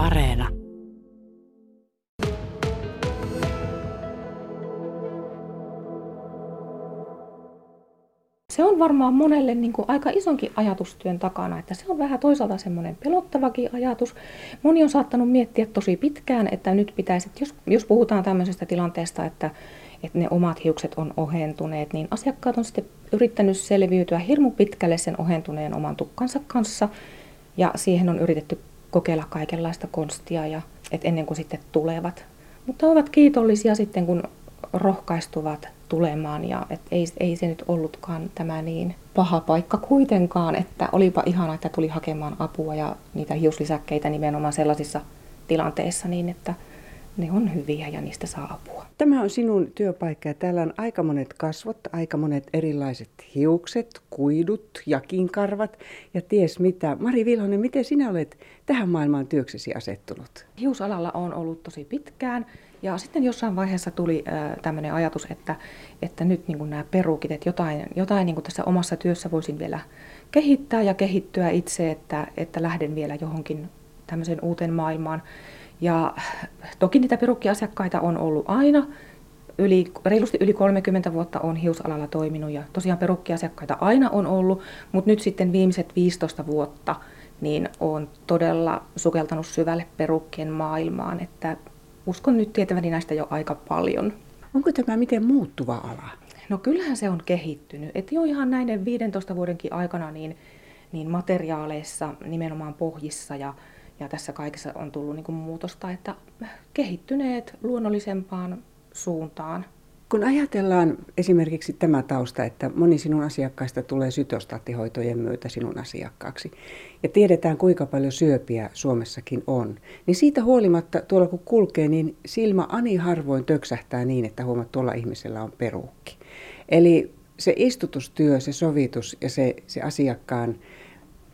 Areena. Se on varmaan monelle niin kuin aika isonkin ajatustyön takana, että se on vähän toisaalta semmoinen pelottavakin ajatus. Moni on saattanut miettiä tosi pitkään, että nyt pitäisi, jos, jos puhutaan tämmöisestä tilanteesta, että, että ne omat hiukset on ohentuneet, niin asiakkaat on sitten yrittänyt selviytyä hirmu pitkälle sen ohentuneen oman tukkansa kanssa. Ja siihen on yritetty kokeilla kaikenlaista konstia ja, että ennen kuin sitten tulevat. Mutta ovat kiitollisia sitten, kun rohkaistuvat tulemaan ja et ei, ei se nyt ollutkaan tämä niin paha paikka kuitenkaan, että olipa ihana, että tuli hakemaan apua ja niitä hiuslisäkkeitä nimenomaan sellaisissa tilanteissa niin, että ne on hyviä ja niistä saa apua. Tämä on sinun työpaikka ja täällä on aika monet kasvot, aika monet erilaiset hiukset, kuidut, jakinkarvat ja ties mitä. Mari Vilhonen, miten sinä olet tähän maailmaan työksesi asettunut? Hiusalalla on ollut tosi pitkään ja sitten jossain vaiheessa tuli äh, tämmöinen ajatus, että, että nyt niin nämä perukit, että jotain, jotain niin tässä omassa työssä voisin vielä kehittää ja kehittyä itse, että, että lähden vielä johonkin tämmöiseen uuteen maailmaan. Ja toki niitä perukkiasiakkaita on ollut aina. Yli, reilusti yli 30 vuotta on hiusalalla toiminut ja tosiaan perukkiasiakkaita aina on ollut, mutta nyt sitten viimeiset 15 vuotta niin on todella sukeltanut syvälle perukkien maailmaan, että uskon nyt tietäväni näistä jo aika paljon. Onko tämä miten muuttuva ala? No kyllähän se on kehittynyt. Et jo ihan näiden 15 vuodenkin aikana niin, niin materiaaleissa, nimenomaan pohjissa ja, ja tässä kaikessa on tullut niin kuin muutosta, että kehittyneet luonnollisempaan suuntaan. Kun ajatellaan esimerkiksi tämä tausta, että moni sinun asiakkaista tulee sytostaattihoitojen myötä sinun asiakkaaksi, ja tiedetään kuinka paljon syöpiä Suomessakin on, niin siitä huolimatta tuolla kun kulkee, niin silmä ani harvoin töksähtää niin, että huomaat, tuolla ihmisellä on peruukki. Eli se istutustyö, se sovitus ja se, se asiakkaan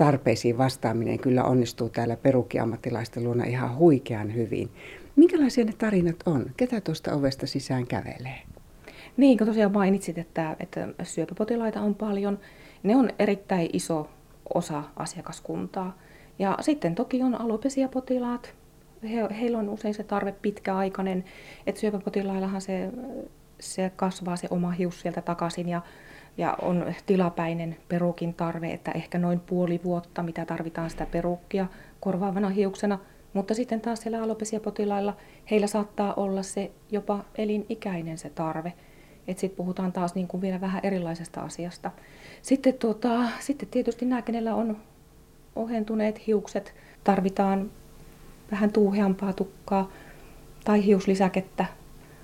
tarpeisiin vastaaminen kyllä onnistuu täällä perukkiammattilaisten luona ihan huikean hyvin. Minkälaisia ne tarinat on? Ketä tuosta ovesta sisään kävelee? Niin, kun tosiaan mainitsit, että, että syöpäpotilaita on paljon. Ne on erittäin iso osa asiakaskuntaa. Ja sitten toki on alopesiapotilaat. He, heillä on usein se tarve pitkäaikainen, että syöpäpotilaillahan se, se kasvaa se oma hius sieltä takaisin ja, ja on tilapäinen perukin tarve, että ehkä noin puoli vuotta, mitä tarvitaan sitä perukkia korvaavana hiuksena. Mutta sitten taas siellä alopesiapotilailla heillä saattaa olla se jopa elinikäinen se tarve. Että sitten puhutaan taas niin kuin vielä vähän erilaisesta asiasta. Sitten, tuota, sitten tietysti nämä, kenellä on ohentuneet hiukset, tarvitaan vähän tuuheampaa tukkaa tai hiuslisäkettä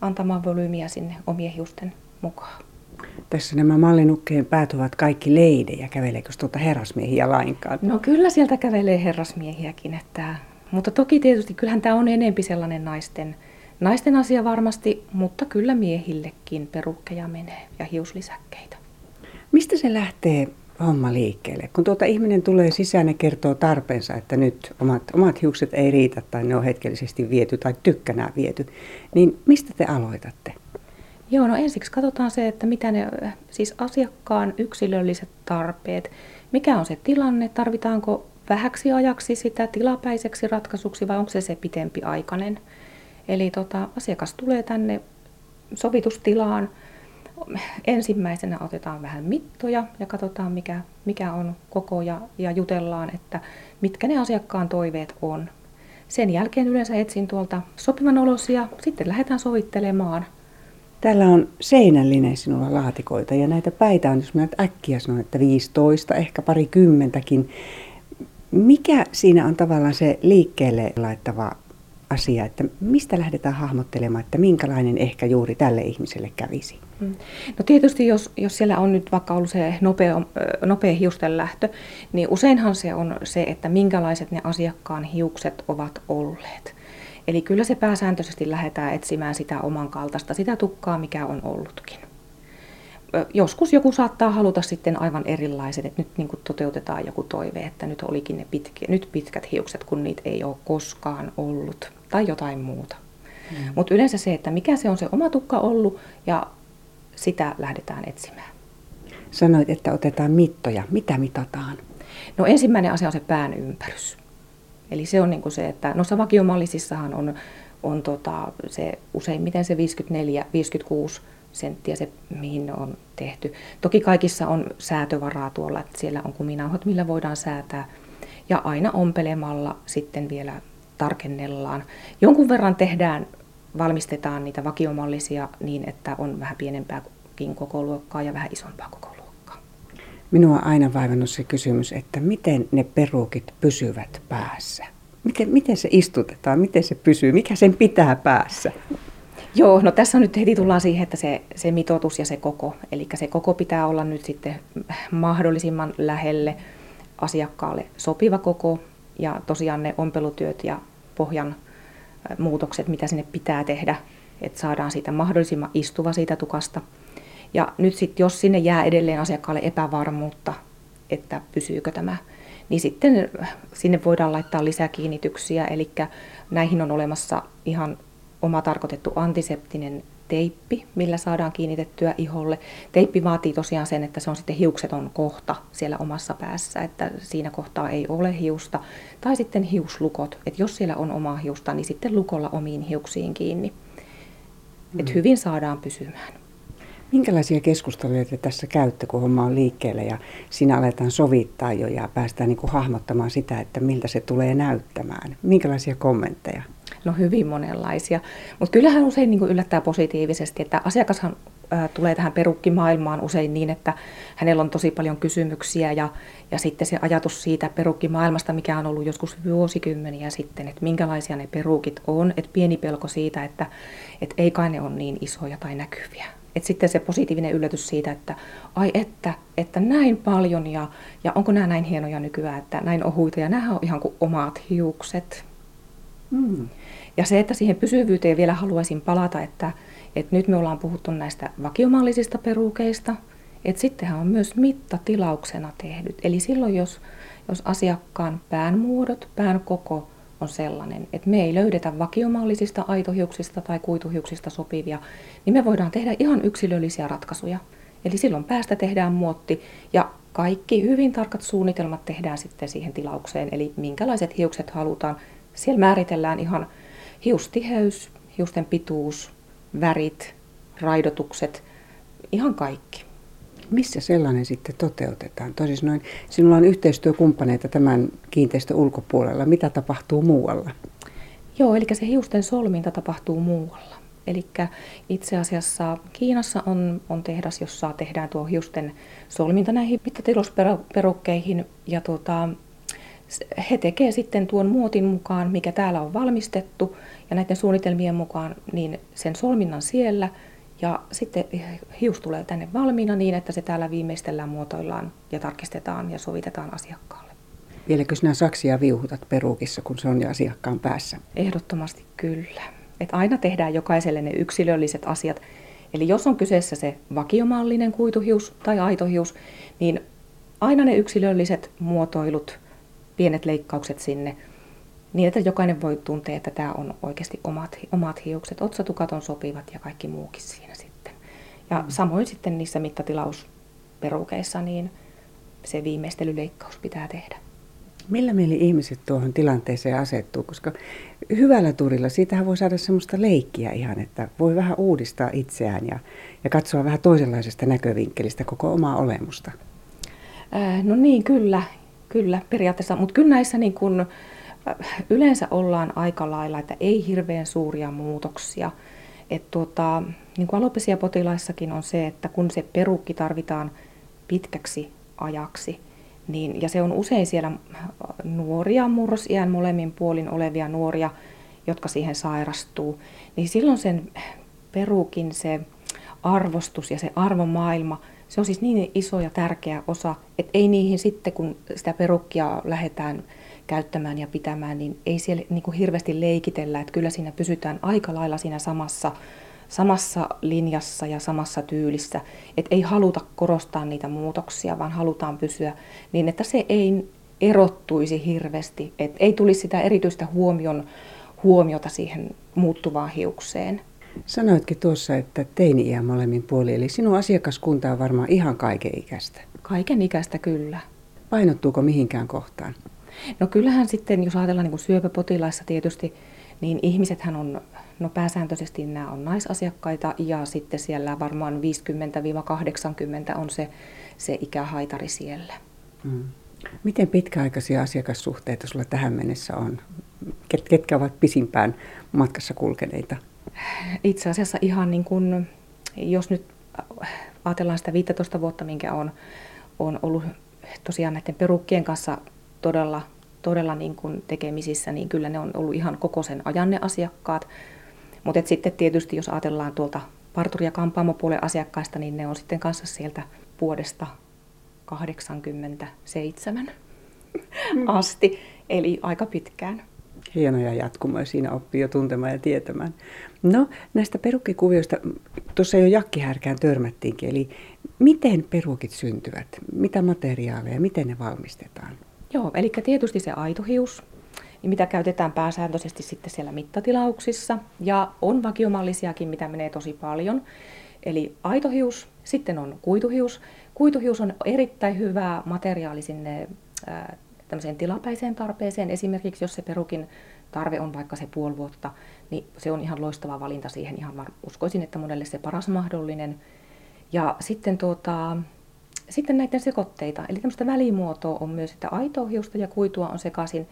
antamaan volyymiä sinne omien hiusten mukaan. Tässä nämä mallinukkeen päät ovat kaikki leidejä. Käveleekö tuota herrasmiehiä lainkaan? No kyllä sieltä kävelee herrasmiehiäkin. Että, mutta toki tietysti kyllähän tämä on enempi sellainen naisten, naisten asia varmasti, mutta kyllä miehillekin perukkeja menee ja hiuslisäkkeitä. Mistä se lähtee homma liikkeelle? Kun tuota ihminen tulee sisään ja kertoo tarpeensa, että nyt omat, omat hiukset ei riitä tai ne on hetkellisesti viety tai tykkänään viety, niin mistä te aloitatte? Joo, no ensiksi katsotaan se, että mitä ne, siis asiakkaan yksilölliset tarpeet, mikä on se tilanne, tarvitaanko vähäksi ajaksi sitä tilapäiseksi ratkaisuksi vai onko se se pitempi aikainen. Eli tota, asiakas tulee tänne sovitustilaan, ensimmäisenä otetaan vähän mittoja ja katsotaan mikä, mikä on koko ja, ja jutellaan, että mitkä ne asiakkaan toiveet on. Sen jälkeen yleensä etsin tuolta sopivan olosia, sitten lähdetään sovittelemaan. Täällä on seinällinen sinulla laatikoita ja näitä päitä on, jos mä äkkiä sanon, että 15, ehkä pari kymmentäkin. Mikä siinä on tavallaan se liikkeelle laittava asia, että mistä lähdetään hahmottelemaan, että minkälainen ehkä juuri tälle ihmiselle kävisi? Mm. No tietysti jos, jos siellä on nyt vaikka ollut se nopea, nopea hiusten lähtö, niin useinhan se on se, että minkälaiset ne asiakkaan hiukset ovat olleet. Eli kyllä se pääsääntöisesti lähdetään etsimään sitä oman kaltaista, sitä tukkaa, mikä on ollutkin. Joskus joku saattaa haluta sitten aivan erilaiset, että nyt niin toteutetaan joku toive, että nyt olikin ne pitki, nyt pitkät hiukset, kun niitä ei ole koskaan ollut, tai jotain muuta. Mm. Mutta yleensä se, että mikä se on se oma tukka ollut ja sitä lähdetään etsimään. Sanoit, että otetaan mittoja. Mitä mitataan? No ensimmäinen asia on se pään ympärys. Eli se on niin kuin se, että noissa vakiomallisissahan on, on tota, se useimmiten se 54-56 senttiä se, mihin ne on tehty. Toki kaikissa on säätövaraa tuolla, että siellä on kuminauhat, millä voidaan säätää. Ja aina ompelemalla sitten vielä tarkennellaan. Jonkun verran tehdään, valmistetaan niitä vakiomallisia niin, että on vähän pienempääkin koko luokkaa ja vähän isompaa koko luokkaa. Minua on aina vaivannut se kysymys, että miten ne perukit pysyvät päässä? Miten, miten se istutetaan, miten se pysyy, mikä sen pitää päässä? Joo, no tässä nyt heti tullaan siihen, että se, se mitoitus ja se koko, eli se koko pitää olla nyt sitten mahdollisimman lähelle asiakkaalle sopiva koko, ja tosiaan ne ompelutyöt ja pohjan muutokset, mitä sinne pitää tehdä, että saadaan siitä mahdollisimman istuva siitä tukasta. Ja nyt sitten, jos sinne jää edelleen asiakkaalle epävarmuutta, että pysyykö tämä, niin sitten sinne voidaan laittaa lisäkiinnityksiä, eli näihin on olemassa ihan oma tarkoitettu antiseptinen teippi, millä saadaan kiinnitettyä iholle. Teippi vaatii tosiaan sen, että se on sitten hiukseton kohta siellä omassa päässä, että siinä kohtaa ei ole hiusta. Tai sitten hiuslukot, että jos siellä on omaa hiusta, niin sitten lukolla omiin hiuksiin kiinni. Mm. Että hyvin saadaan pysymään. Minkälaisia keskusteluja te tässä käytte, kun homma on liikkeellä ja siinä aletaan sovittaa jo ja päästään niin kuin hahmottamaan sitä, että miltä se tulee näyttämään? Minkälaisia kommentteja? No hyvin monenlaisia. Mutta kyllähän usein niin kuin yllättää positiivisesti, että asiakashan tulee tähän perukkimaailmaan usein niin, että hänellä on tosi paljon kysymyksiä ja, ja sitten se ajatus siitä perukkimaailmasta, mikä on ollut joskus vuosikymmeniä sitten, että minkälaisia ne perukit on, että pieni pelko siitä, että, että ei kai ne ole niin isoja tai näkyviä. Et sitten se positiivinen yllätys siitä, että ai että, että näin paljon ja, ja onko nämä näin hienoja nykyään, että näin ohuita ja nämä on ihan kuin omat hiukset. Mm. Ja se, että siihen pysyvyyteen vielä haluaisin palata, että, että nyt me ollaan puhuttu näistä vakiomallisista perukeista, että sittenhän on myös mittatilauksena tehdyt. Eli silloin, jos, jos asiakkaan pään muodot, pään koko on sellainen, että me ei löydetä vakiomallisista aitohiuksista tai kuituhiuksista sopivia, niin me voidaan tehdä ihan yksilöllisiä ratkaisuja. Eli silloin päästä tehdään muotti ja kaikki hyvin tarkat suunnitelmat tehdään sitten siihen tilaukseen, eli minkälaiset hiukset halutaan. Siellä määritellään ihan hiustiheys, hiusten pituus, värit, raidotukset, ihan kaikki. Missä sellainen sitten toteutetaan? Toisin noin, sinulla on yhteistyökumppaneita tämän kiinteistön ulkopuolella. Mitä tapahtuu muualla? Joo, eli se hiusten solminta tapahtuu muualla. Eli itse asiassa Kiinassa on, on tehdas, jossa tehdään tuo hiusten solminta näihin mittatilusperukkeihin. Ja tuota, he tekevät sitten tuon muotin mukaan, mikä täällä on valmistettu, ja näiden suunnitelmien mukaan niin sen solminnan siellä, ja sitten hius tulee tänne valmiina niin, että se täällä viimeistellään, muotoillaan ja tarkistetaan ja sovitetaan asiakkaalle. Vieläkö sinä saksia viuhutat peruukissa, kun se on jo asiakkaan päässä? Ehdottomasti kyllä. Et aina tehdään jokaiselle ne yksilölliset asiat. Eli jos on kyseessä se vakiomallinen kuituhius tai aitohius, niin aina ne yksilölliset muotoilut – pienet leikkaukset sinne, niin että jokainen voi tuntea, että tämä on oikeasti omat, omat hiukset, otsatukat on sopivat ja kaikki muukin siinä sitten. Ja mm. samoin sitten niissä mittatilausperukeissa, niin se viimeistelyleikkaus pitää tehdä. Millä mieli ihmiset tuohon tilanteeseen asettuu? Koska hyvällä turilla siitähän voi saada semmoista leikkiä ihan, että voi vähän uudistaa itseään ja, ja katsoa vähän toisenlaisesta näkövinkkelistä koko omaa olemusta. no niin, kyllä. Kyllä, periaatteessa. Mutta kyllä näissä niin kun, äh, yleensä ollaan aika lailla, että ei hirveän suuria muutoksia. Et tuota, niin kuin alopesiapotilaissakin on se, että kun se perukki tarvitaan pitkäksi ajaksi, niin, ja se on usein siellä nuoria, murrosiän molemmin puolin olevia nuoria, jotka siihen sairastuu, niin silloin sen perukin se arvostus ja se arvomaailma – se on siis niin iso ja tärkeä osa, että ei niihin sitten, kun sitä perukkia lähdetään käyttämään ja pitämään, niin ei siellä niin kuin hirveästi leikitellä, että kyllä siinä pysytään aika lailla siinä samassa, samassa linjassa ja samassa tyylissä, että ei haluta korostaa niitä muutoksia, vaan halutaan pysyä niin, että se ei erottuisi hirveästi, että ei tulisi sitä erityistä huomion, huomiota siihen muuttuvaan hiukseen. Sanoitkin tuossa, että teini-iän molemmin puoli, eli sinun asiakaskunta on varmaan ihan kaiken ikäistä. Kaiken ikäistä kyllä. Painottuuko mihinkään kohtaan? No kyllähän sitten, jos ajatellaan niin kuin syöpäpotilaissa tietysti, niin ihmisethän on, no pääsääntöisesti nämä on naisasiakkaita ja sitten siellä varmaan 50-80 on se, se ikähaitari siellä. Mm. Miten pitkäaikaisia asiakassuhteita sulla tähän mennessä on? Ketkä ovat pisimpään matkassa kulkeneita? Itse asiassa ihan niin kuin, jos nyt ajatellaan sitä 15 vuotta, minkä on, on ollut tosiaan näiden perukkien kanssa todella, todella niin kuin tekemisissä, niin kyllä ne on ollut ihan koko sen ajan ne asiakkaat. Mutta sitten tietysti, jos ajatellaan tuolta parturi- ja kampaamopuolen asiakkaista, niin ne on sitten kanssa sieltä vuodesta 87 mm. asti, eli aika pitkään. Hienoja jatkumoja siinä oppii jo tuntemaan ja tietämään. No näistä perukkikuvioista, tuossa jo jakkihärkään törmättiinkin, eli miten perukit syntyvät? Mitä materiaaleja, miten ne valmistetaan? Joo, eli tietysti se aitohius, mitä käytetään pääsääntöisesti sitten siellä mittatilauksissa. Ja on vakiomallisiakin, mitä menee tosi paljon. Eli aitohius, sitten on kuituhius. Kuituhius on erittäin hyvä materiaali sinne ää, tilapäiseen tarpeeseen. Esimerkiksi jos se perukin tarve on vaikka se puoli vuotta, niin se on ihan loistava valinta siihen. Ihan uskoisin, että monelle se paras mahdollinen. Ja sitten, tuota, sitten näiden sekoitteita, eli tämmöistä välimuotoa on myös, että aitoa hiusta ja kuitua on sekaisin.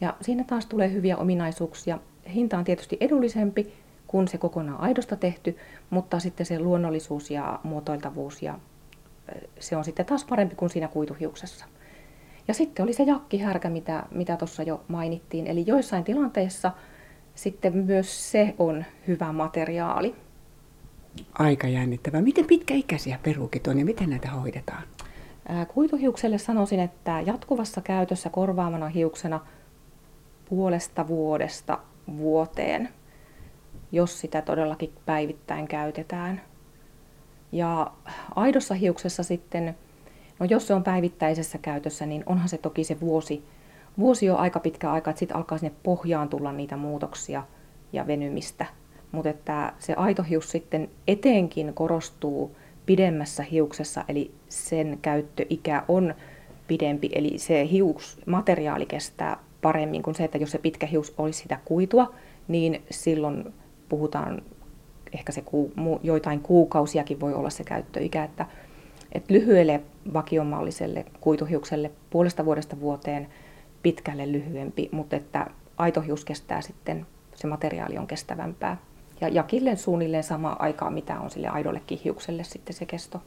Ja siinä taas tulee hyviä ominaisuuksia. Hinta on tietysti edullisempi kuin se kokonaan aidosta tehty, mutta sitten se luonnollisuus ja muotoiltavuus ja se on sitten taas parempi kuin siinä kuituhiuksessa. Ja sitten oli se jakkihärkä, mitä, mitä tuossa jo mainittiin. Eli joissain tilanteissa sitten myös se on hyvä materiaali. Aika jännittävää. Miten pitkäikäisiä perukit on ja miten näitä hoidetaan? Kuituhiukselle sanoisin, että jatkuvassa käytössä korvaamana hiuksena puolesta vuodesta vuoteen, jos sitä todellakin päivittäin käytetään. Ja aidossa hiuksessa sitten, no jos se on päivittäisessä käytössä, niin onhan se toki se vuosi, vuosi on aika pitkä aika, että sitten alkaa sinne pohjaan tulla niitä muutoksia ja venymistä. Mutta että se aito hius sitten etenkin korostuu pidemmässä hiuksessa, eli sen käyttöikä on pidempi, eli se hiusmateriaali kestää paremmin kuin se, että jos se pitkä hius olisi sitä kuitua, niin silloin puhutaan ehkä se kuu, joitain kuukausiakin voi olla se käyttöikä, että, että lyhyelle vakiomalliselle kuituhiukselle puolesta vuodesta vuoteen pitkälle lyhyempi, mutta että aitohius kestää sitten, se materiaali on kestävämpää. Ja jakille suunnilleen sama aikaa, mitä on sille aidollekin hiukselle sitten se kesto.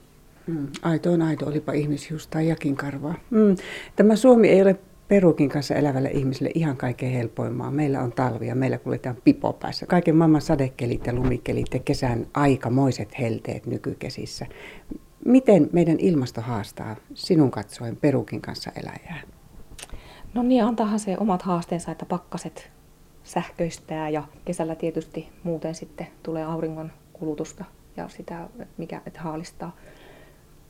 Mm, aito on aito, olipa ihmishius tai jakin karvaa. Mm, tämä Suomi ei ole perukin kanssa elävälle ihmiselle ihan kaikkein helpoimaa. Meillä on talvia, meillä kuljetaan pipo päässä. Kaiken maailman sadekelit ja lumikelit ja kesän aikamoiset helteet nykykesissä. Miten meidän ilmasto haastaa sinun katsoen perukin kanssa eläjää? No niin, antaahan se omat haasteensa, että pakkaset sähköistää ja kesällä tietysti muuten sitten tulee auringon kulutusta ja sitä, mikä että haalistaa.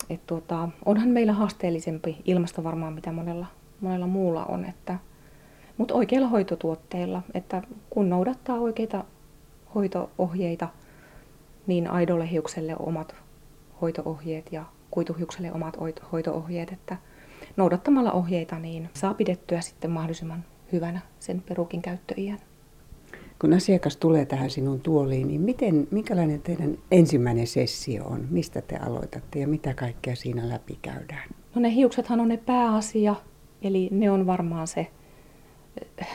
Et tuota, onhan meillä haasteellisempi ilmasto varmaan mitä monella monella muulla on. Että, mutta oikeilla hoitotuotteilla, että kun noudattaa oikeita hoitoohjeita, niin aidolle hiukselle omat hoitoohjeet ja kuituhiukselle omat hoitoohjeet, että noudattamalla ohjeita niin saa pidettyä sitten mahdollisimman hyvänä sen perukin käyttöiän. Kun asiakas tulee tähän sinun tuoliin, niin miten, minkälainen teidän ensimmäinen sessio on? Mistä te aloitatte ja mitä kaikkea siinä läpi käydään? No ne hiuksethan on ne pääasia, Eli ne on varmaan se,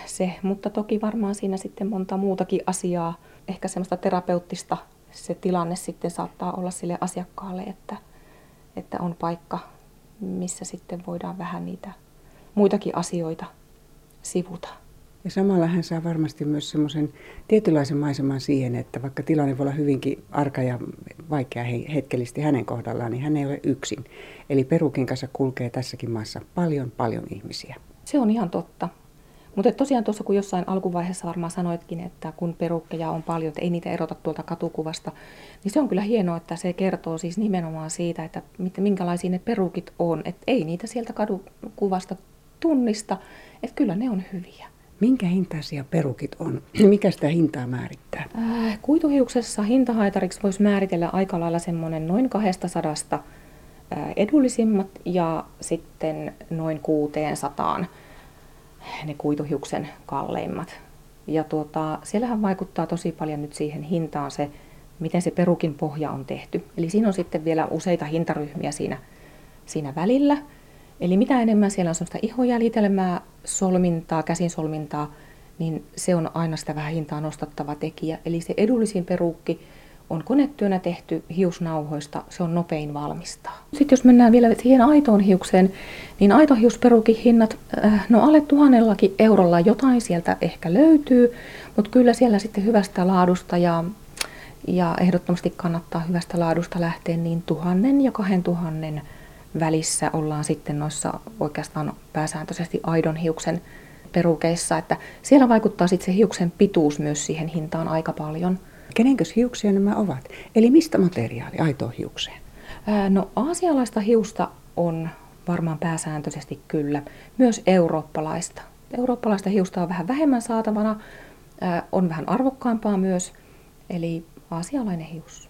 se, mutta toki varmaan siinä sitten monta muutakin asiaa, ehkä semmoista terapeuttista se tilanne sitten saattaa olla sille asiakkaalle, että, että on paikka, missä sitten voidaan vähän niitä muitakin asioita sivuta. Ja samalla hän saa varmasti myös semmoisen tietynlaisen maiseman siihen, että vaikka tilanne voi olla hyvinkin arka ja vaikea hetkellisesti hänen kohdallaan, niin hän ei ole yksin. Eli perukin kanssa kulkee tässäkin maassa paljon, paljon ihmisiä. Se on ihan totta. Mutta tosiaan tuossa kun jossain alkuvaiheessa varmaan sanoitkin, että kun perukkeja on paljon, että ei niitä erota tuolta katukuvasta, niin se on kyllä hienoa, että se kertoo siis nimenomaan siitä, että minkälaisia ne perukit on. Että ei niitä sieltä kadukuvasta tunnista, että kyllä ne on hyviä. Minkä hintaisia perukit on? Mikä sitä hintaa määrittää? Äh, kuituhiuksessa hintahaitariksi voisi määritellä aika lailla semmoinen noin 200 äh, edullisimmat ja sitten noin 600 ne kuituhiuksen kalleimmat. Ja tuota, siellähän vaikuttaa tosi paljon nyt siihen hintaan se, miten se perukin pohja on tehty. Eli siinä on sitten vielä useita hintaryhmiä siinä, siinä välillä. Eli mitä enemmän siellä on sellaista ihojäljitelmää, solmintaa, käsin solmintaa, niin se on aina sitä vähän hintaa nostattava tekijä. Eli se edullisin perukki on konetyönä tehty hiusnauhoista, se on nopein valmistaa. Sitten jos mennään vielä siihen aitoon hiukseen, niin aitohiusperukin hinnat, äh, no alle tuhannellakin eurolla jotain sieltä ehkä löytyy, mutta kyllä siellä sitten hyvästä laadusta ja, ja ehdottomasti kannattaa hyvästä laadusta lähteä, niin tuhannen ja kahden tuhannen välissä ollaan sitten noissa oikeastaan pääsääntöisesti aidon hiuksen perukeissa, että siellä vaikuttaa sitten se hiuksen pituus myös siihen hintaan aika paljon. Kenenkös hiuksia nämä ovat? Eli mistä materiaali aitoon hiukseen? No aasialaista hiusta on varmaan pääsääntöisesti kyllä, myös eurooppalaista. Eurooppalaista hiusta on vähän vähemmän saatavana, on vähän arvokkaampaa myös, eli aasialainen hius.